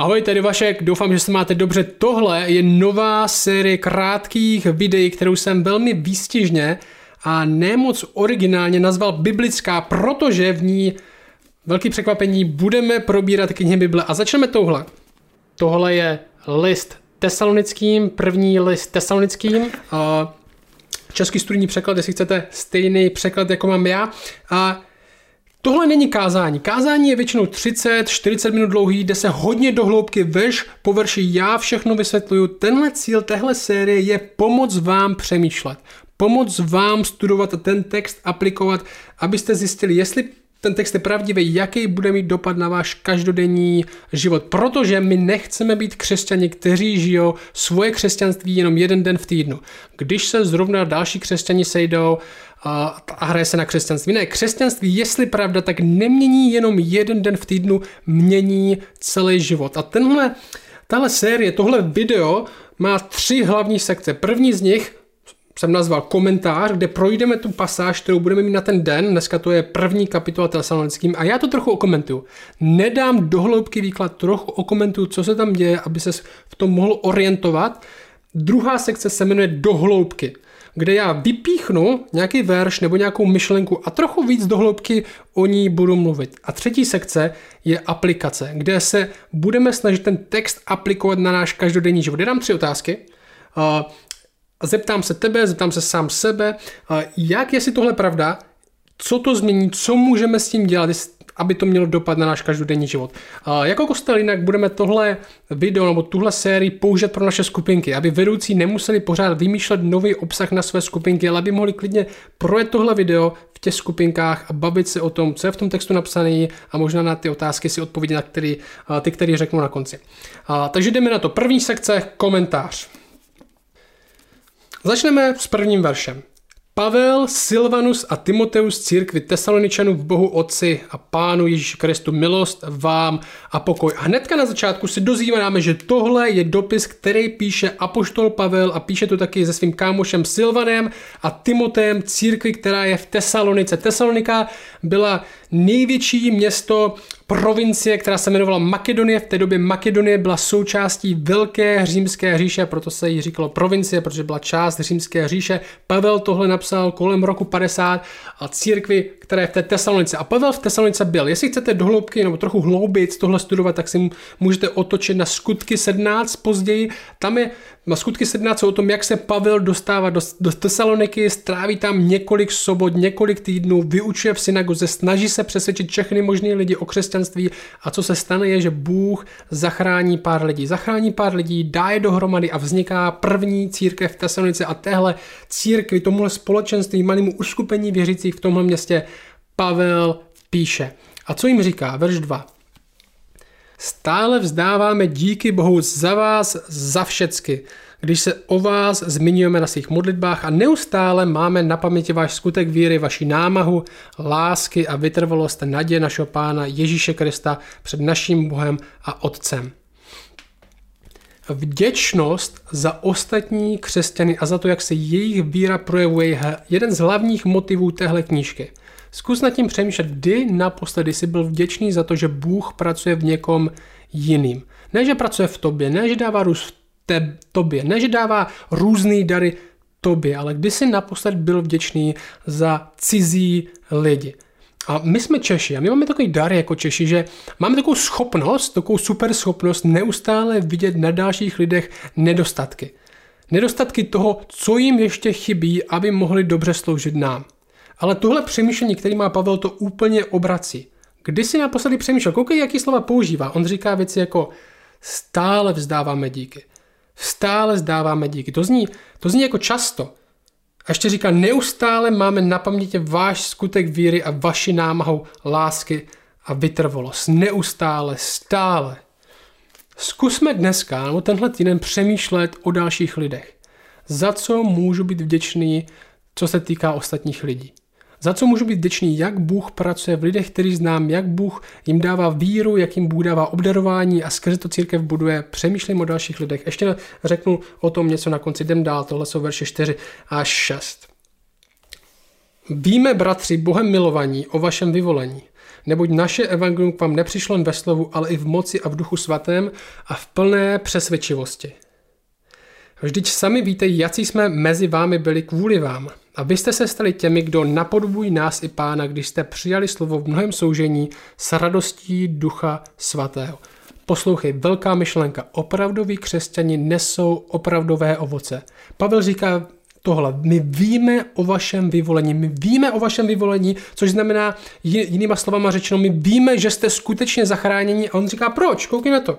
Ahoj, tady Vašek, doufám, že se máte dobře. Tohle je nová série krátkých videí, kterou jsem velmi výstižně a nemoc originálně nazval biblická, protože v ní velký překvapení budeme probírat knihy Bible a začneme touhle. Tohle je list tesalonickým, první list tesalonickým. Český studijní překlad, jestli chcete stejný překlad, jako mám já. A Tohle není kázání. Kázání je většinou 30-40 minut dlouhý, jde se hodně do hloubky, veš po verši já všechno vysvětluju. Tenhle cíl téhle série je pomoc vám přemýšlet. Pomoc vám studovat ten text aplikovat, abyste zjistili, jestli ten text je pravdivý, jaký bude mít dopad na váš každodenní život. Protože my nechceme být křesťani, kteří žijou svoje křesťanství jenom jeden den v týdnu. Když se zrovna další křesťani sejdou a, a hraje se na křesťanství. Ne, křesťanství, jestli pravda, tak nemění jenom jeden den v týdnu, mění celý život. A tenhle, tahle série, tohle video má tři hlavní sekce. První z nich jsem nazval komentář, kde projdeme tu pasáž, kterou budeme mít na ten den. Dneska to je první kapitola tesalonickým a já to trochu okomentuju. Nedám dohloubky výklad, trochu okomentuju, co se tam děje, aby se v tom mohl orientovat. Druhá sekce se jmenuje dohloubky kde já vypíchnu nějaký verš nebo nějakou myšlenku a trochu víc dohloubky o ní budu mluvit. A třetí sekce je aplikace, kde se budeme snažit ten text aplikovat na náš každodenní život. Já dám tři otázky. Zeptám se tebe, zeptám se sám sebe, jak je si tohle pravda, co to změní, co můžeme s tím dělat, aby to mělo dopad na náš každodenní život. Jako kostel jinak budeme tohle video nebo tuhle sérii použít pro naše skupinky, aby vedoucí nemuseli pořád vymýšlet nový obsah na své skupinky, ale aby mohli klidně projet tohle video v těch skupinkách a bavit se o tom, co je v tom textu napsané a možná na ty otázky si odpovědět na který, ty, které řeknu na konci. Takže jdeme na to. První sekce, komentář. Začneme s prvním veršem. Pavel, Silvanus a Timoteus církvi Tesaloničanů v Bohu Otci a Pánu Ježíši Kristu milost vám a pokoj. A hnedka na začátku si dozvíváme, že tohle je dopis, který píše Apoštol Pavel a píše to taky se svým kámošem Silvanem a Timotem církvi, která je v Tesalonice. Tesalonika byla největší město provincie, která se jmenovala Makedonie. V té době Makedonie byla součástí Velké římské říše, proto se jí říkalo provincie, protože byla část římské říše. Pavel tohle napsal kolem roku 50 a církvi, která je v té Tesalonice. A Pavel v Tesalonice byl. Jestli chcete dohloubky nebo trochu hloubit tohle studovat, tak si můžete otočit na skutky 17 později. Tam je na skutky 17 o tom, jak se Pavel dostává do, do Tesaloniky, stráví tam několik sobot, několik týdnů, vyučuje v synagoze, snaží se přesvědčit všechny možné lidi o křesťanství a co se stane je, že Bůh zachrání pár lidí. Zachrání pár lidí, dá je dohromady a vzniká první církev v Tesalonice a téhle církvi, tomuhle společenství, malému uskupení věřících v tomhle městě Pavel píše. A co jim říká? Verš 2. Stále vzdáváme díky Bohu za vás, za všecky, když se o vás zmiňujeme na svých modlitbách a neustále máme na paměti váš skutek víry, vaši námahu, lásky a vytrvalost naděje našeho Pána Ježíše Krista před naším Bohem a Otcem. Vděčnost za ostatní křesťany a za to, jak se jejich víra projevuje, je jeden z hlavních motivů téhle knížky – Zkus nad tím přemýšlet, kdy naposledy jsi byl vděčný za to, že Bůh pracuje v někom jiným. Ne, že pracuje v tobě, ne, že dává růst v te, tobě, ne, že dává různé dary tobě, ale kdy jsi naposled byl vděčný za cizí lidi. A my jsme Češi a my máme takový dar jako Češi, že máme takovou schopnost, takovou super schopnost neustále vidět na dalších lidech nedostatky. Nedostatky toho, co jim ještě chybí, aby mohli dobře sloužit nám. Ale tohle přemýšlení, který má Pavel, to úplně obrací. Když si naposledy přemýšlel, koukej, jaký slova používá. On říká věci jako stále vzdáváme díky. Stále vzdáváme díky. To zní, to zní jako často. A ještě říká, neustále máme na paměti váš skutek víry a vaši námahou lásky a vytrvalost. Neustále, stále. Zkusme dneska, nebo tenhle týden přemýšlet o dalších lidech. Za co můžu být vděčný, co se týká ostatních lidí. Za co můžu být vděčný, jak Bůh pracuje v lidech, který znám, jak Bůh jim dává víru, jak jim Bůh dává obdarování a skrze to církev buduje. Přemýšlím o dalších lidech. Ještě řeknu o tom něco na konci, jdem dál, tohle jsou verše 4 a 6. Víme, bratři, Bohem milovaní, o vašem vyvolení. Neboť naše evangelium k vám nepřišlo jen ve slovu, ale i v moci a v duchu svatém a v plné přesvědčivosti. Vždyť sami víte, jaký jsme mezi vámi byli kvůli vám. A vy jste se stali těmi, kdo napodobují nás i pána, když jste přijali slovo v mnohem soužení s radostí ducha svatého. Poslouchej, velká myšlenka. Opravdoví křesťani nesou opravdové ovoce. Pavel říká tohle. My víme o vašem vyvolení. My víme o vašem vyvolení, což znamená, jinýma slovama řečeno, my víme, že jste skutečně zachráněni. A on říká, proč? Koukněme to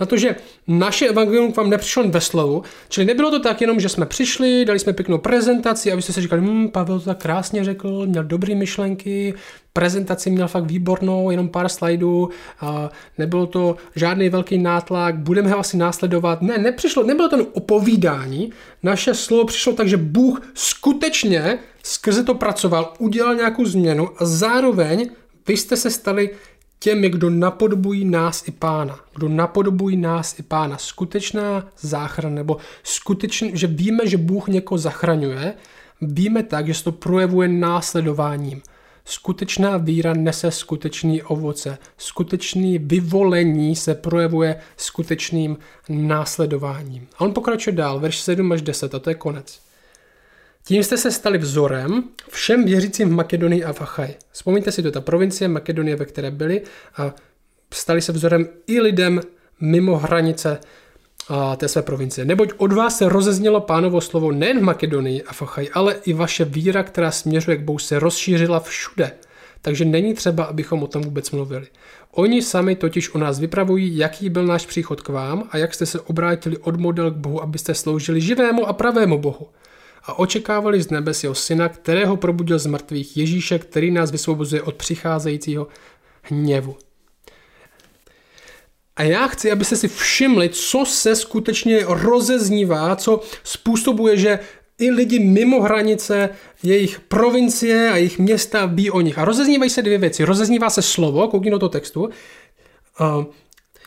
na to, že naše evangelium k vám nepřišlo ve slovu, čili nebylo to tak jenom, že jsme přišli, dali jsme pěknou prezentaci a vy jste si říkali, hm, Pavel to tak krásně řekl, měl dobré myšlenky, prezentaci měl fakt výbornou, jenom pár slajdů, a nebylo to žádný velký nátlak, budeme ho asi následovat. Ne, nepřišlo, nebylo to opovídání, naše slovo přišlo tak, že Bůh skutečně skrze to pracoval, udělal nějakou změnu a zároveň vy jste se stali těmi, kdo napodobují nás i pána. Kdo napodobují nás i pána. Skutečná záchrana, nebo skutečný, že víme, že Bůh někoho zachraňuje, víme tak, že se to projevuje následováním. Skutečná víra nese skutečný ovoce. Skutečný vyvolení se projevuje skutečným následováním. A on pokračuje dál, verš 7 až 10, a to je konec. Tím jste se stali vzorem všem věřícím v Makedonii a v Achaj. Vzpomeňte si to, ta provincie Makedonie, ve které byli a stali se vzorem i lidem mimo hranice a té své provincie. Neboť od vás se rozeznělo pánovo slovo nejen v Makedonii a v Achaj, ale i vaše víra, která směřuje k Bohu, se rozšířila všude. Takže není třeba, abychom o tom vůbec mluvili. Oni sami totiž o nás vypravují, jaký byl náš příchod k vám a jak jste se obrátili od model k Bohu, abyste sloužili živému a pravému Bohu a očekávali z nebes jeho syna, kterého probudil z mrtvých Ježíše, který nás vysvobozuje od přicházejícího hněvu. A já chci, abyste si všimli, co se skutečně rozeznívá, co způsobuje, že i lidi mimo hranice jejich provincie a jejich města ví o nich. A rozeznívají se dvě věci. Rozeznívá se slovo, koukni do toho textu,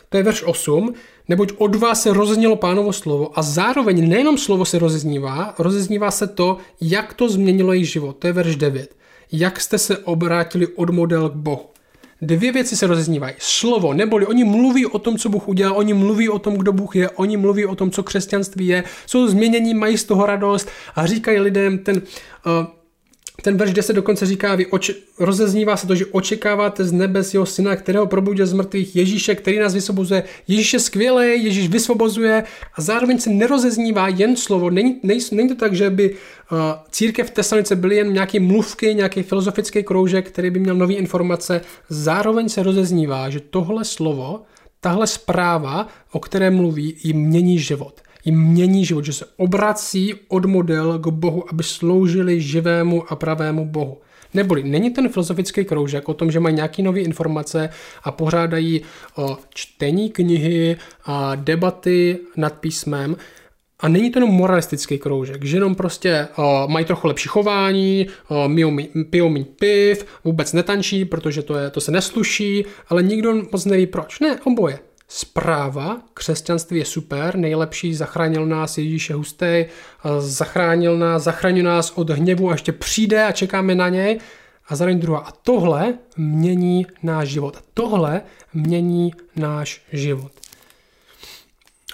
to je verš 8, neboť od vás se rozeznělo pánovo slovo a zároveň nejenom slovo se rozeznívá, rozeznívá se to, jak to změnilo jejich život. To je verš 9. Jak jste se obrátili od model k Bohu. Dvě věci se rozeznívají. Slovo, neboli oni mluví o tom, co Bůh udělal, oni mluví o tom, kdo Bůh je, oni mluví o tom, co křesťanství je, jsou změnění, mají z toho radost a říkají lidem ten uh, ten verš 10 dokonce říká, vy oč- rozeznívá se to, že očekáváte z nebes jeho syna, kterého probudil z mrtvých Ježíše, který nás vysvobozuje. Ježíš je skvělý, Ježíš vysvobozuje a zároveň se nerozeznívá jen slovo. Není, nej, není to tak, že by uh, církev v Tesalonice byly jen nějaké mluvky, nějaký filozofický kroužek, který by měl nové informace. Zároveň se rozeznívá, že tohle slovo, tahle zpráva, o které mluví, jim mění život jim mění život, že se obrací od model k Bohu, aby sloužili živému a pravému Bohu. Neboli není ten filozofický kroužek o tom, že mají nějaké nové informace a pořádají o čtení knihy a debaty nad písmem, a není to jenom moralistický kroužek, že jenom prostě uh, mají trochu lepší chování, pijou méně piv, vůbec netančí, protože to, je, to se nesluší, ale nikdo moc neví proč. Ne, oboje zpráva, křesťanství je super, nejlepší, zachránil nás Ježíš je hustý, zachránil nás, zachránil nás od hněvu a ještě přijde a čekáme na něj. A zároveň druhá. A tohle mění náš život. A tohle mění náš život.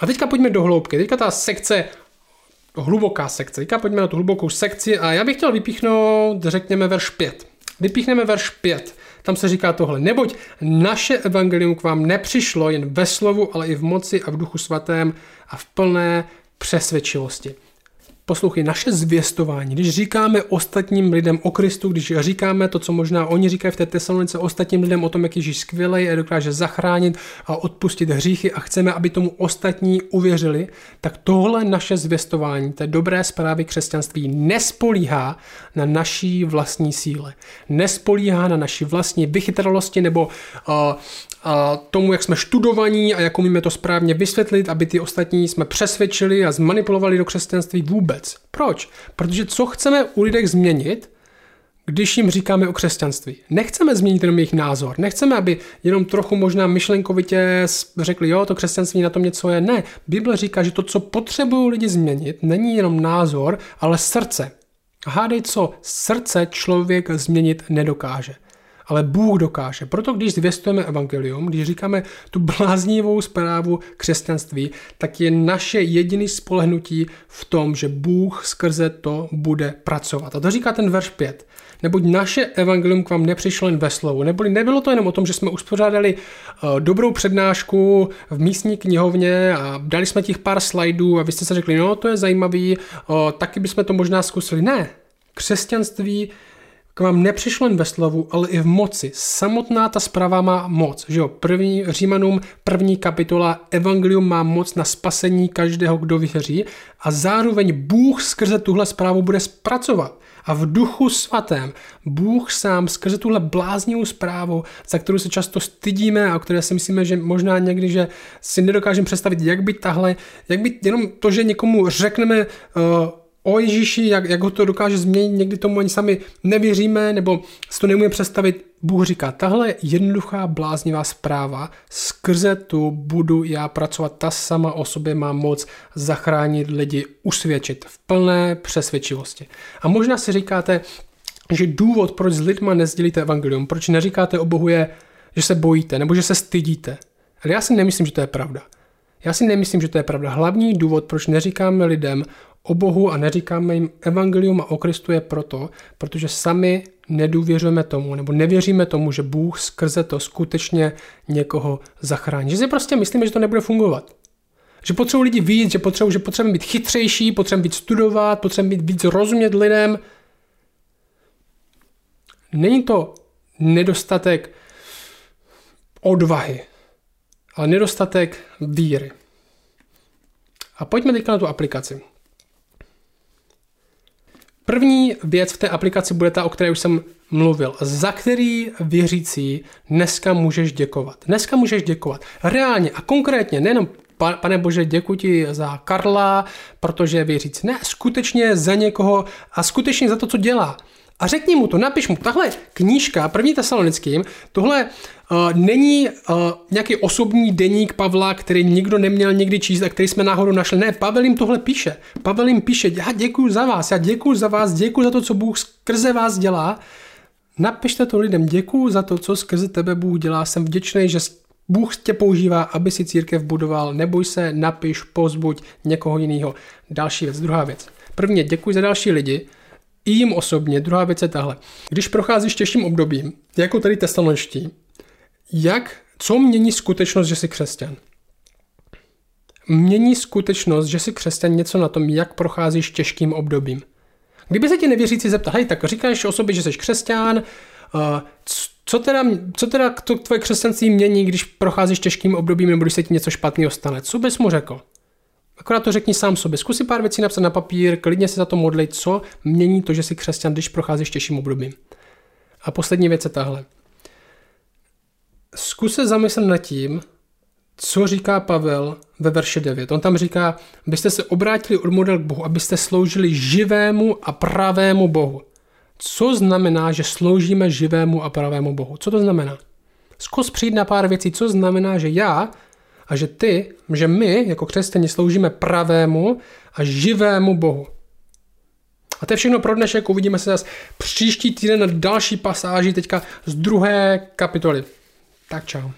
A teďka pojďme do hloubky. Teďka ta sekce, hluboká sekce. Teďka pojďme na tu hlubokou sekci a já bych chtěl vypíchnout, řekněme, verš 5. Vypíchneme verš 5. Tam se říká tohle. Neboť naše evangelium k vám nepřišlo jen ve slovu, ale i v moci a v duchu svatém a v plné přesvědčivosti. Poslouchej, naše zvěstování, když říkáme ostatním lidem o Kristu, když říkáme to, co možná oni říkají v té tesalonice ostatním lidem o tom, jak Ježíš skvělý a dokáže zachránit a odpustit hříchy a chceme, aby tomu ostatní uvěřili, tak tohle naše zvěstování, té dobré zprávy křesťanství nespolíhá na naší vlastní síle. Nespolíhá na naší vlastní vychytralosti nebo uh, a tomu, jak jsme študovaní a jak umíme to správně vysvětlit, aby ty ostatní jsme přesvědčili a zmanipulovali do křesťanství vůbec. Proč? Protože co chceme u lidech změnit, když jim říkáme o křesťanství. Nechceme změnit jenom jejich názor. Nechceme, aby jenom trochu možná myšlenkovitě řekli, jo, to křesťanství na tom něco je. Ne. Bible říká, že to, co potřebují lidi změnit, není jenom názor, ale srdce. A hádej co, srdce člověk změnit nedokáže. Ale Bůh dokáže. Proto když zvěstujeme evangelium, když říkáme tu bláznivou zprávu křesťanství, tak je naše jediné spolehnutí v tom, že Bůh skrze to bude pracovat. A to říká ten verš 5 neboť naše evangelium k vám nepřišlo jen ve slovu. Neboli nebylo to jenom o tom, že jsme uspořádali uh, dobrou přednášku v místní knihovně a dali jsme těch pár slajdů a vy jste se řekli, no to je zajímavý, uh, taky bychom to možná zkusili. Ne, křesťanství k vám nepřišlo jen ve slovu, ale i v moci. Samotná ta zpráva má moc. Že jo? První, Římanům první kapitola Evangelium má moc na spasení každého, kdo věří a zároveň Bůh skrze tuhle zprávu bude zpracovat. A v duchu svatém Bůh sám skrze tuhle bláznivou zprávu, za kterou se často stydíme a o které si myslíme, že možná někdy, že si nedokážeme představit, jak by tahle, jak by jenom to, že někomu řekneme uh, o Ježíši, jak, jak ho to dokáže změnit, někdy tomu ani sami nevěříme, nebo si to nemůžeme představit. Bůh říká, tahle jednoduchá bláznivá zpráva, skrze tu budu já pracovat, ta sama o sobě má moc zachránit lidi, usvědčit v plné přesvědčivosti. A možná si říkáte, že důvod, proč s lidma nezdílíte evangelium, proč neříkáte o Bohu je, že se bojíte, nebo že se stydíte. Ale já si nemyslím, že to je pravda. Já si nemyslím, že to je pravda. Hlavní důvod, proč neříkáme lidem o Bohu a neříkáme jim evangelium a o Kristu je proto, protože sami nedůvěřujeme tomu, nebo nevěříme tomu, že Bůh skrze to skutečně někoho zachrání. Že si prostě myslíme, že to nebude fungovat. Že potřebují lidi víc, že potřebují, že potřebujeme být chytřejší, potřebujeme víc studovat, potřebujeme být víc rozumět lidem. Není to nedostatek odvahy, ale nedostatek víry. A pojďme teďka na tu aplikaci. První věc v té aplikaci bude ta, o které už jsem mluvil, za který věřící dneska můžeš děkovat. Dneska můžeš děkovat reálně a konkrétně, nejenom pane Bože, děkuji ti za Karla, protože je věřící. Ne, skutečně za někoho a skutečně za to, co dělá. A řekni mu to, napiš mu, tahle knížka, první tesalonickým, tohle uh, není uh, nějaký osobní deník Pavla, který nikdo neměl nikdy číst a který jsme náhodou našli. Ne, Pavel jim tohle píše. Pavel jim píše, já děkuji za vás, já děkuji za vás, děkuji za to, co Bůh skrze vás dělá. Napište to lidem, děkuji za to, co skrze tebe Bůh dělá, jsem vděčný, že Bůh tě používá, aby si církev budoval, neboj se, napiš, pozbuď někoho jiného. Další věc, druhá věc. Prvně děkuji za další lidi, i jim osobně. Druhá věc je tahle. Když procházíš těžším obdobím, jako tady tesalonští, jak, co mění skutečnost, že jsi křesťan? Mění skutečnost, že jsi křesťan něco na tom, jak procházíš těžkým obdobím. Kdyby se ti nevěřící zeptal, hej, tak říkáš o sobě, že jsi křesťan, uh, co teda, co teda to tvoje křesťanství mění, když procházíš těžkým obdobím nebo když se ti něco špatného stane? Co bys mu řekl? Akorát to řekni sám sobě. Zkus si pár věcí napsat na papír, klidně se za to modlit, co mění to, že jsi křesťan, když procházíš těžším obdobím. A poslední věc je tahle. Zkus se zamyslet nad tím, co říká Pavel ve verši 9. On tam říká, byste se obrátili od model k Bohu, abyste sloužili živému a pravému Bohu. Co znamená, že sloužíme živému a pravému Bohu? Co to znamená? Zkus přijít na pár věcí, co znamená, že já a že ty, že my jako křesťani sloužíme pravému a živému Bohu. A to je všechno pro dnešek, uvidíme se zase příští týden na další pasáži teďka z druhé kapitoly. Tak čau.